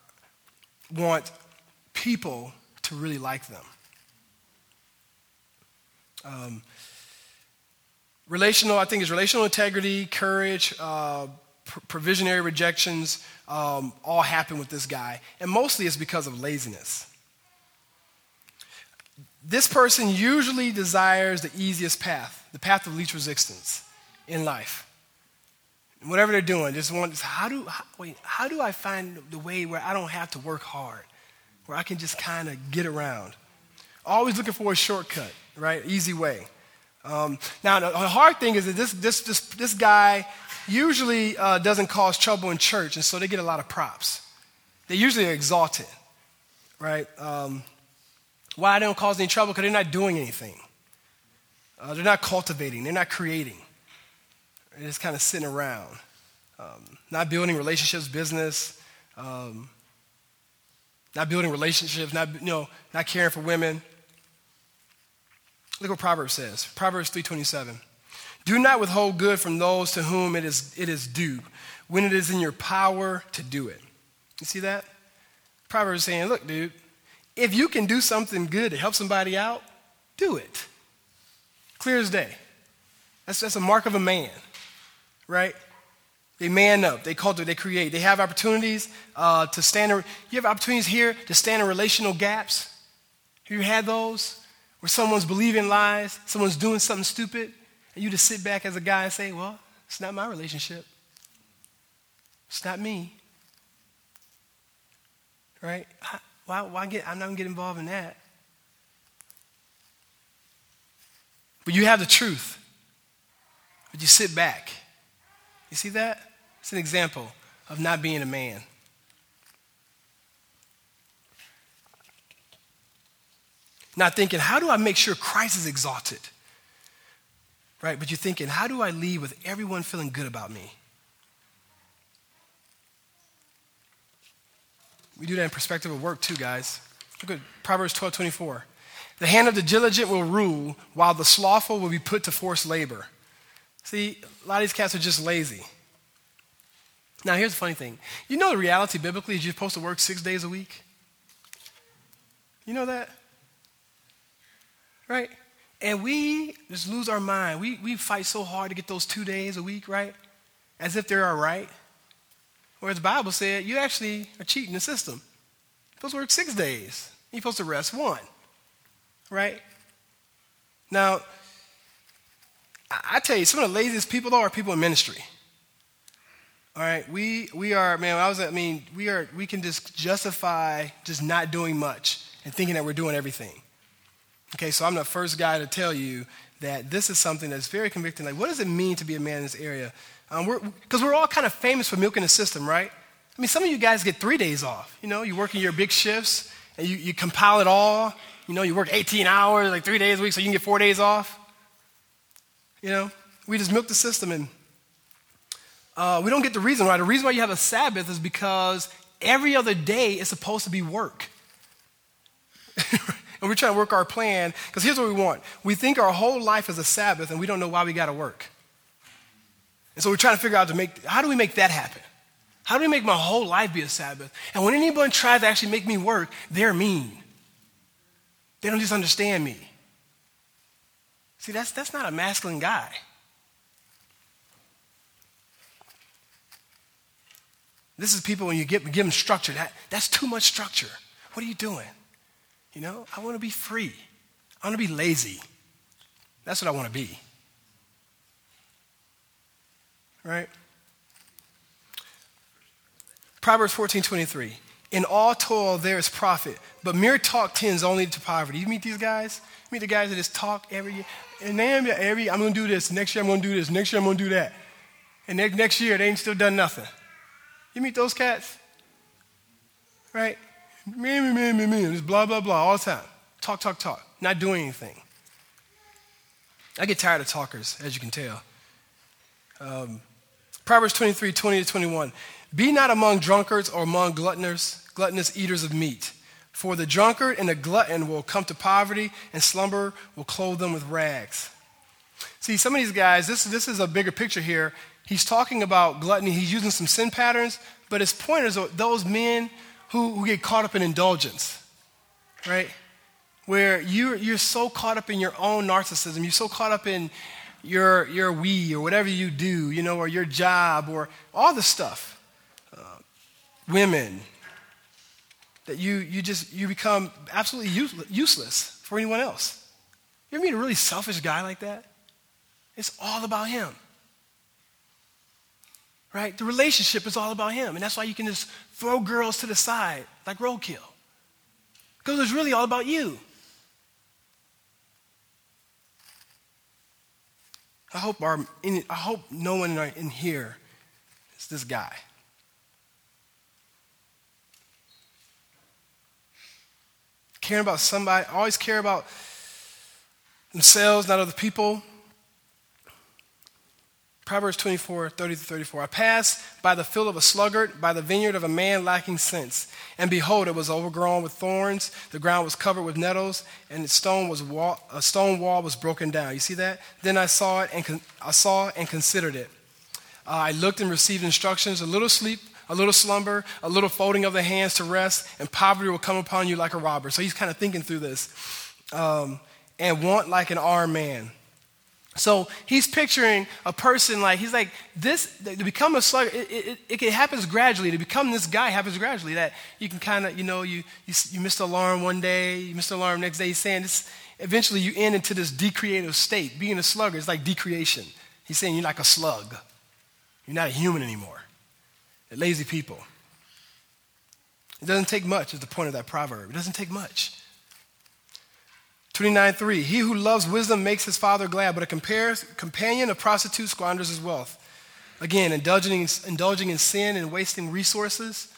want people to really like them. Um, relational, I think, is relational integrity, courage, uh, pr- provisionary rejections, um, all happen with this guy. And mostly it's because of laziness. This person usually desires the easiest path, the path of least resistance in life. Whatever they're doing, just want how do how, wait, how do I find the way where I don't have to work hard, where I can just kind of get around? Always looking for a shortcut, right? Easy way. Um, now the hard thing is that this this this, this guy usually uh, doesn't cause trouble in church, and so they get a lot of props. They usually are exalted, right? Um, why they don't cause any trouble? Because they're not doing anything. Uh, they're not cultivating. They're not creating. Just kind of sitting around, um, not building relationships, business, um, not building relationships, not you know, not caring for women. Look what Proverbs says. Proverbs 3:27. Do not withhold good from those to whom it is, it is due, when it is in your power to do it. You see that? Proverbs saying, look, dude, if you can do something good to help somebody out, do it. Clear as day. That's, that's a mark of a man, right? They man up, they cultivate, they create. They have opportunities uh, to stand. In, you have opportunities here to stand in relational gaps. Have you had those? Where someone's believing lies, someone's doing something stupid, and you just sit back as a guy and say, Well, it's not my relationship. It's not me. Right? Why, why get, I'm not going to get involved in that. But you have the truth. But you sit back. You see that? It's an example of not being a man. Not thinking, how do I make sure Christ is exalted? Right? But you're thinking, how do I leave with everyone feeling good about me? We do that in perspective of work too, guys. Look at Proverbs 12 24. The hand of the diligent will rule, while the slothful will be put to forced labor. See, a lot of these cats are just lazy. Now, here's the funny thing. You know the reality biblically is you're supposed to work six days a week? You know that? Right? And we just lose our mind. We, we fight so hard to get those two days a week, right? As if they're all right. Whereas the Bible said you actually are cheating the system. You're supposed to work six days. You're supposed to rest one. Right? Now, I tell you, some of the laziest people though are people in ministry. All right, we we are man. I was I mean we are we can just justify just not doing much and thinking that we're doing everything. Okay, so I'm the first guy to tell you that this is something that's very convicting. Like, what does it mean to be a man in this area? Because um, we're, we're all kind of famous for milking the system, right? I mean, some of you guys get three days off. You know, you work in your big shifts and you, you compile it all. You know, you work 18 hours, like three days a week, so you can get four days off. You know, we just milk the system and uh, we don't get the reason why. The reason why you have a Sabbath is because every other day is supposed to be work. and we're trying to work our plan because here's what we want we think our whole life is a Sabbath and we don't know why we got to work. And so we're trying to figure out to make how do we make that happen? How do we make my whole life be a Sabbath? And when anyone tries to actually make me work, they're mean. They don't just understand me. See, that's, that's not a masculine guy. This is people when you give, give them structure. That, that's too much structure. What are you doing? You know, I want to be free. I want to be lazy. That's what I want to be. Right? Proverbs 14 23. In all toil there is profit, but mere talk tends only to poverty. You meet these guys? Meet the guys that just talk every year. And then every I'm gonna do this, next year I'm gonna do this, next year I'm gonna do that. And next, next year they ain't still done nothing. You meet those cats? Right? Me, me, me, me, me, just blah, blah, blah all the time. Talk, talk, talk. Not doing anything. I get tired of talkers, as you can tell. Um, Proverbs 23, 20 to 21. Be not among drunkards or among gluttoners, gluttonous eaters of meat. For the drunkard and the glutton will come to poverty, and slumber will clothe them with rags. See, some of these guys, this, this is a bigger picture here. He's talking about gluttony. He's using some sin patterns, but his point is those men who, who get caught up in indulgence, right? Where you're, you're so caught up in your own narcissism, you're so caught up in your, your we or whatever you do, you know, or your job or all the stuff. Uh, women, that you, you just, you become absolutely useless for anyone else. You ever meet a really selfish guy like that? It's all about him right? The relationship is all about him. And that's why you can just throw girls to the side like roadkill. Because it's really all about you. I hope, our, I hope no one in here is this guy. Caring about somebody, always care about themselves, not other people. Proverbs 24, 30 to 34. I passed by the field of a sluggard, by the vineyard of a man lacking sense. And behold, it was overgrown with thorns. The ground was covered with nettles, and its stone was wall, a stone wall was broken down. You see that? Then I saw it and con- I saw and considered it. Uh, I looked and received instructions: a little sleep, a little slumber, a little folding of the hands to rest, and poverty will come upon you like a robber. So he's kind of thinking through this. Um, and want like an armed man. So he's picturing a person like, he's like, this, to become a slugger, it, it, it, it happens gradually. To become this guy happens gradually. That you can kind of, you know, you, you, you missed the alarm one day, you missed the alarm next day. He's saying this, eventually you end into this decreative state. Being a slugger is like decreation. He's saying you're like a slug. You're not a human anymore. Lazy people. It doesn't take much, is the point of that proverb. It doesn't take much. 29 3. He who loves wisdom makes his father glad, but a companion of prostitutes squanders his wealth. Again, indulging, indulging in sin and wasting resources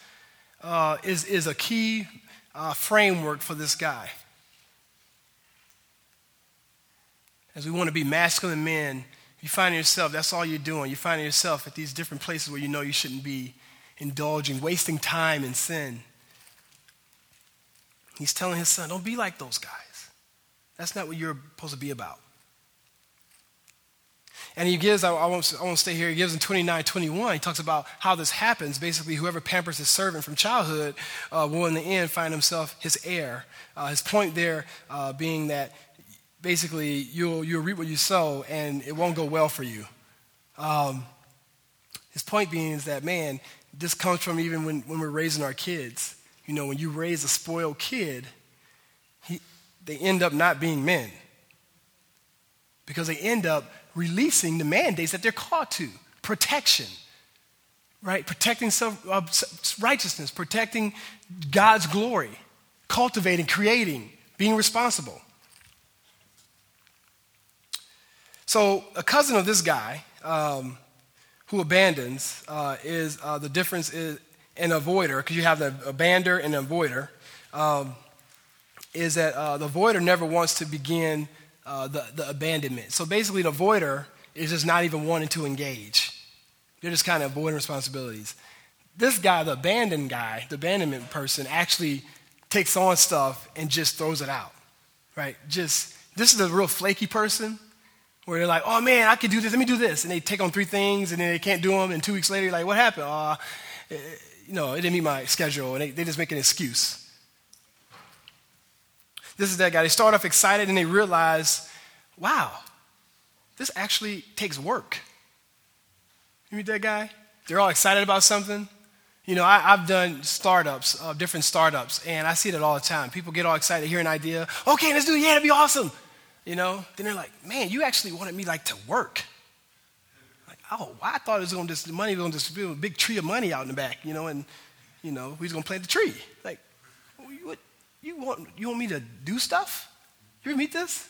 uh, is, is a key uh, framework for this guy. As we want to be masculine men, you find yourself, that's all you're doing. You find yourself at these different places where you know you shouldn't be indulging, wasting time in sin. He's telling his son, don't be like those guys. That's not what you're supposed to be about. And he gives, I, won't, I won't stay here, he gives in 29, 21, he talks about how this happens. Basically, whoever pampers his servant from childhood uh, will in the end find himself his heir. Uh, his point there uh, being that basically you'll, you'll reap what you sow and it won't go well for you. Um, his point being is that, man, this comes from even when, when we're raising our kids. You know, when you raise a spoiled kid, he, they end up not being men. Because they end up releasing the mandates that they're called to. Protection right? Protecting self, uh, righteousness protecting god's glory cultivating creating being responsible. So a cousin of this guy um, who abandons uh, is uh, the difference is an avoider because you have the abander and avoider um, is that uh, the avoider never wants to begin uh, the, the abandonment. So basically, the avoider is just not even wanting to engage. They're just kind of avoiding responsibilities. this guy, the abandoned guy, the abandonment person, actually takes on stuff and just throws it out, right? Just, this is a real flaky person where they're like, oh man, I could do this, let me do this. And they take on three things and then they can't do them. And two weeks later, like, what happened? Uh, you know, it didn't meet my schedule. And they, they just make an excuse. This is that guy. They start off excited and they realize, wow, this actually takes work. You meet that guy? They're all excited about something. You know, I, have done startups, uh, different startups, and I see that all the time. People get all excited, hear an idea. Okay, let's do it. Yeah, that'd be awesome. You know, then they're like, man, you actually wanted me like to work. Like, oh, I thought it was going to just, the money was going to just be a big tree of money out in the back, you know, and, you know, we was going to plant the tree. Like, what, you want, you want me to do stuff? You meet this?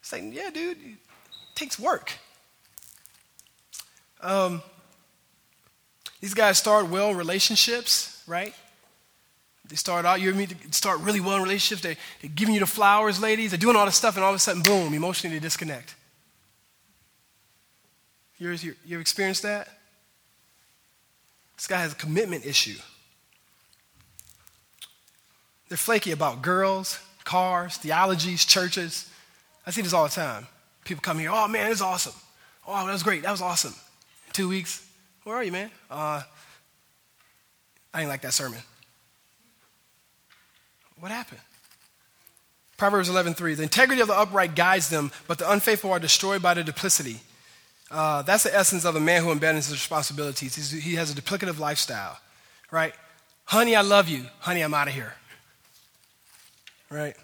It's like, yeah, dude, it takes work. Um, these guys start well relationships, right? They start out, you start really well in relationships. They, they're giving you the flowers, ladies. They're doing all this stuff, and all of a sudden, boom, emotionally they disconnect. You ever, you ever experienced that? This guy has a commitment issue. They're flaky about girls, cars, theologies, churches. I see this all the time. People come here, oh man, it's awesome. Oh, that was great. That was awesome. Two weeks. Where are you, man? Uh, I didn't like that sermon. What happened? Proverbs 11:3. The integrity of the upright guides them, but the unfaithful are destroyed by their duplicity. Uh, that's the essence of a man who abandons his responsibilities. He's, he has a duplicative lifestyle, right? Honey, I love you. Honey, I'm out of here right?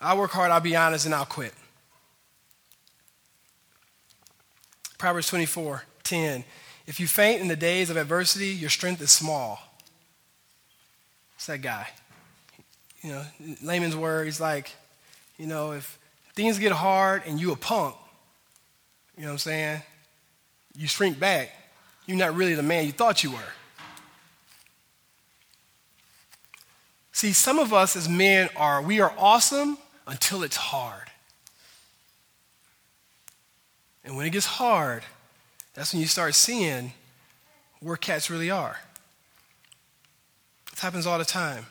I'll work hard, I'll be honest, and I'll quit. Proverbs 24 10. If you faint in the days of adversity, your strength is small. It's that guy. You know, layman's words, like, you know, if things get hard and you a punk, you know what I'm saying? You shrink back. You're not really the man you thought you were. See, some of us as men are, we are awesome until it's hard. And when it gets hard, that's when you start seeing where cats really are. This happens all the time.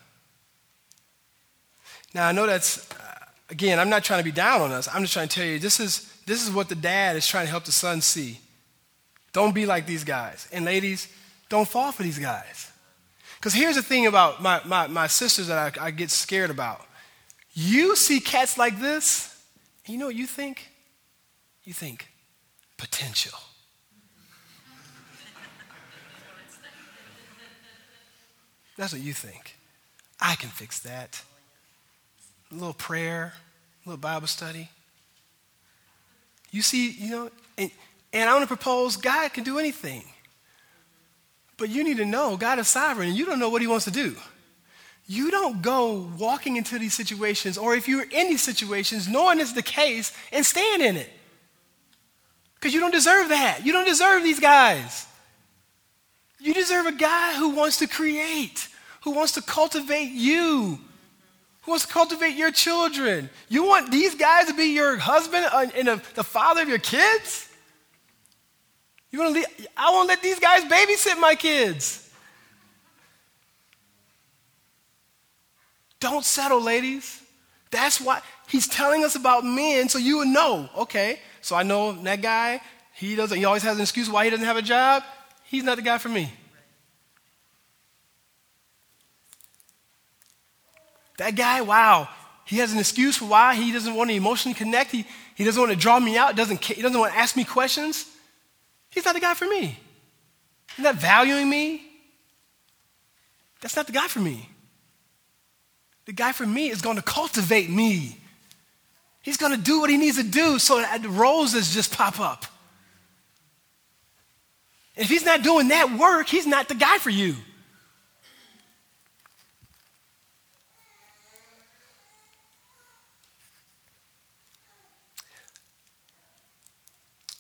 Now, I know that's, uh, again, I'm not trying to be down on us. I'm just trying to tell you this is, this is what the dad is trying to help the son see. Don't be like these guys. And ladies, don't fall for these guys. Because here's the thing about my, my, my sisters that I, I get scared about. You see cats like this, you know what you think? You think potential. That's what you think. I can fix that. A little prayer, a little Bible study. You see, you know, and, and I want to propose God can do anything. But you need to know God is sovereign and you don't know what he wants to do. You don't go walking into these situations, or if you're in these situations, knowing it's the case and staying in it. Because you don't deserve that. You don't deserve these guys. You deserve a guy who wants to create, who wants to cultivate you, wants to cultivate your children. You want these guys to be your husband and the father of your kids? You want to leave? I won't let these guys babysit my kids. Don't settle, ladies. That's why he's telling us about men so you would know. Okay, so I know that guy, he doesn't, he always has an excuse why he doesn't have a job. He's not the guy for me. That guy, wow, he has an excuse for why he doesn't want to emotionally connect. He, he doesn't want to draw me out, doesn't, he doesn't want to ask me questions. He's not the guy for me. He's not valuing me. That's not the guy for me. The guy for me is going to cultivate me. He's going to do what he needs to do so that the roses just pop up. If he's not doing that work, he's not the guy for you.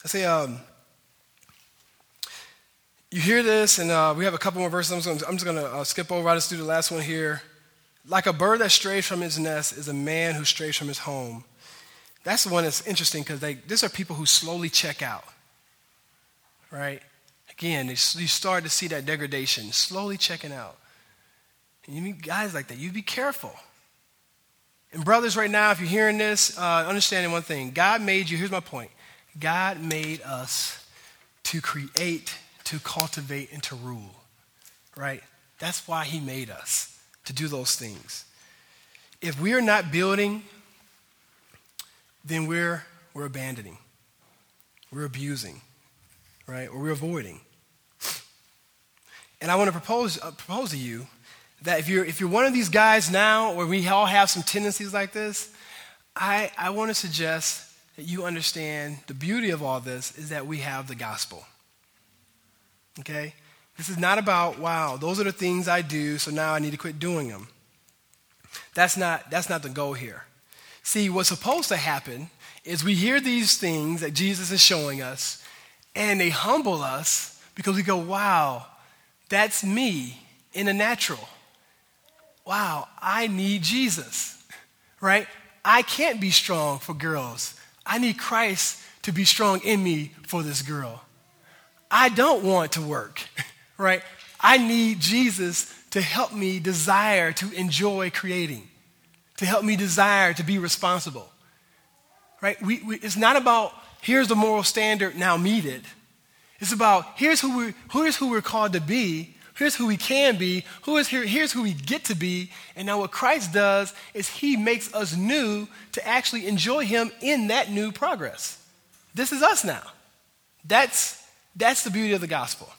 Say, um, you hear this, and uh, we have a couple more verses. I'm just going to uh, skip over. I'll just do the last one here. Like a bird that strays from his nest is a man who strays from his home. That's the one that's interesting because these are people who slowly check out, right? Again, you start to see that degradation, slowly checking out. And you meet guys like that, you be careful. And brothers, right now, if you're hearing this, uh, understanding one thing God made you, here's my point God made us to create, to cultivate, and to rule, right? That's why He made us, to do those things. If we are not building, then we're, we're abandoning, we're abusing, right? Or we're avoiding. And I want to propose, uh, propose to you that if you're, if you're one of these guys now, where we all have some tendencies like this, I, I want to suggest you understand the beauty of all this is that we have the gospel. Okay? This is not about, wow, those are the things I do, so now I need to quit doing them. That's not, that's not the goal here. See, what's supposed to happen is we hear these things that Jesus is showing us, and they humble us because we go, wow, that's me in the natural wow, I need Jesus, right? I can't be strong for girls. I need Christ to be strong in me for this girl. I don't want to work, right? I need Jesus to help me desire to enjoy creating, to help me desire to be responsible, right? We, we, it's not about here's the moral standard, now meet it. It's about here's who, we, here's who we're called to be, Here's who we can be. Who is here? Here's who we get to be. And now what Christ does is he makes us new to actually enjoy him in that new progress. This is us now. That's, that's the beauty of the gospel.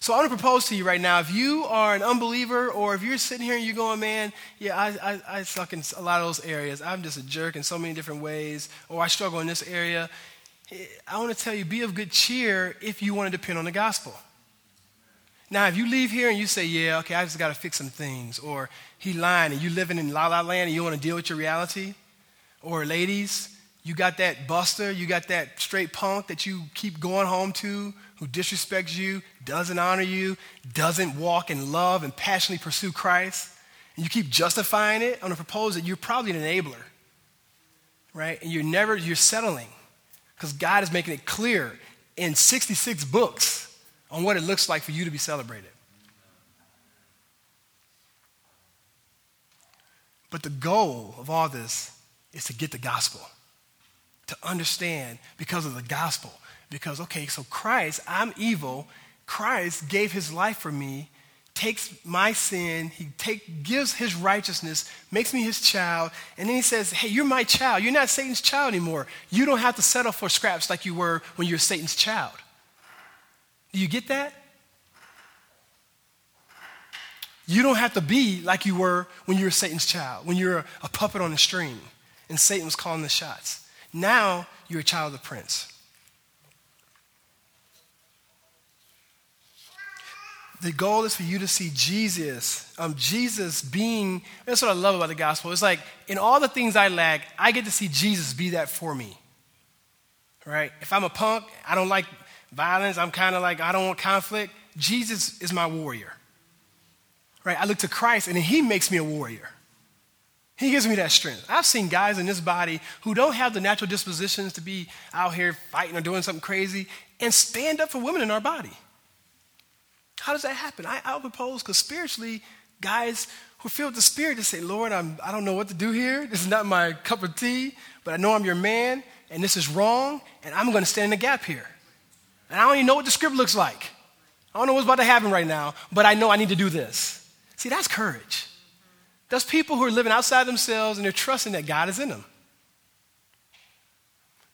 So I want to propose to you right now if you are an unbeliever or if you're sitting here and you're going, man, yeah, I, I, I suck in a lot of those areas. I'm just a jerk in so many different ways, or I struggle in this area. Eh, I want to tell you, be of good cheer if you want to depend on the gospel. Now, if you leave here and you say, yeah, okay, I just got to fix some things, or he lying and you living in la la land and you want to deal with your reality, or ladies, you got that buster, you got that straight punk that you keep going home to who disrespects you, doesn't honor you, doesn't walk in love and passionately pursue Christ, and you keep justifying it on a proposal, you're probably an enabler, right? And you're never, you're settling because God is making it clear in 66 books on what it looks like for you to be celebrated. But the goal of all this is to get the gospel, to understand because of the gospel. Because, okay, so Christ, I'm evil. Christ gave his life for me, takes my sin, he take, gives his righteousness, makes me his child, and then he says, Hey, you're my child. You're not Satan's child anymore. You don't have to settle for scraps like you were when you were Satan's child. Do you get that? You don't have to be like you were when you were Satan's child, when you're a puppet on a string and Satan was calling the shots. Now you're a child of the prince. The goal is for you to see Jesus, um, Jesus being, that's what I love about the gospel. It's like in all the things I lack, I get to see Jesus be that for me. Right? If I'm a punk, I don't like violence, I'm kind of like, I don't want conflict. Jesus is my warrior. Right? I look to Christ and he makes me a warrior. He gives me that strength. I've seen guys in this body who don't have the natural dispositions to be out here fighting or doing something crazy and stand up for women in our body. How does that happen? I, I propose because spiritually, guys who feel the Spirit to say, Lord, I'm, I don't know what to do here. This is not my cup of tea, but I know I'm your man and this is wrong and I'm going to stand in the gap here. And I don't even know what the script looks like. I don't know what's about to happen right now, but I know I need to do this. See, that's courage. That's people who are living outside themselves and they're trusting that God is in them.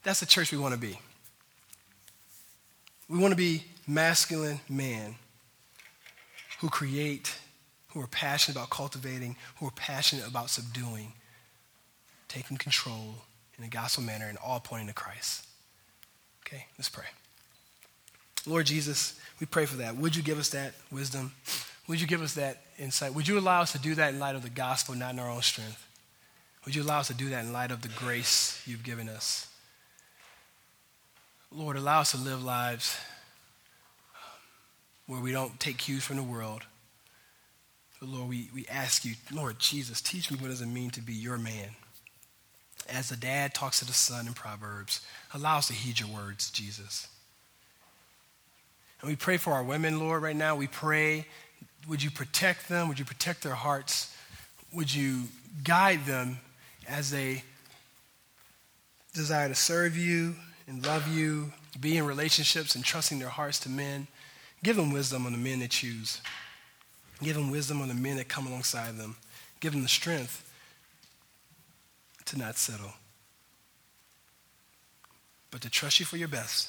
That's the church we want to be. We want to be masculine men who create, who are passionate about cultivating, who are passionate about subduing, taking control in a gospel manner and all pointing to Christ. Okay, let's pray. Lord Jesus, we pray for that. Would you give us that wisdom? Would you give us that insight? Would you allow us to do that in light of the gospel, not in our own strength? Would you allow us to do that in light of the grace you've given us? Lord, allow us to live lives where we don't take cues from the world. But Lord, we, we ask you, Lord Jesus, teach me what does it mean to be your man. As the dad talks to the son in Proverbs, allow us to heed your words, Jesus. And we pray for our women, Lord, right now. We pray, would you protect them? Would you protect their hearts? Would you guide them as they desire to serve you and love you, be in relationships and trusting their hearts to men? Give them wisdom on the men they choose. Give them wisdom on the men that come alongside them. Give them the strength to not settle, but to trust you for your best.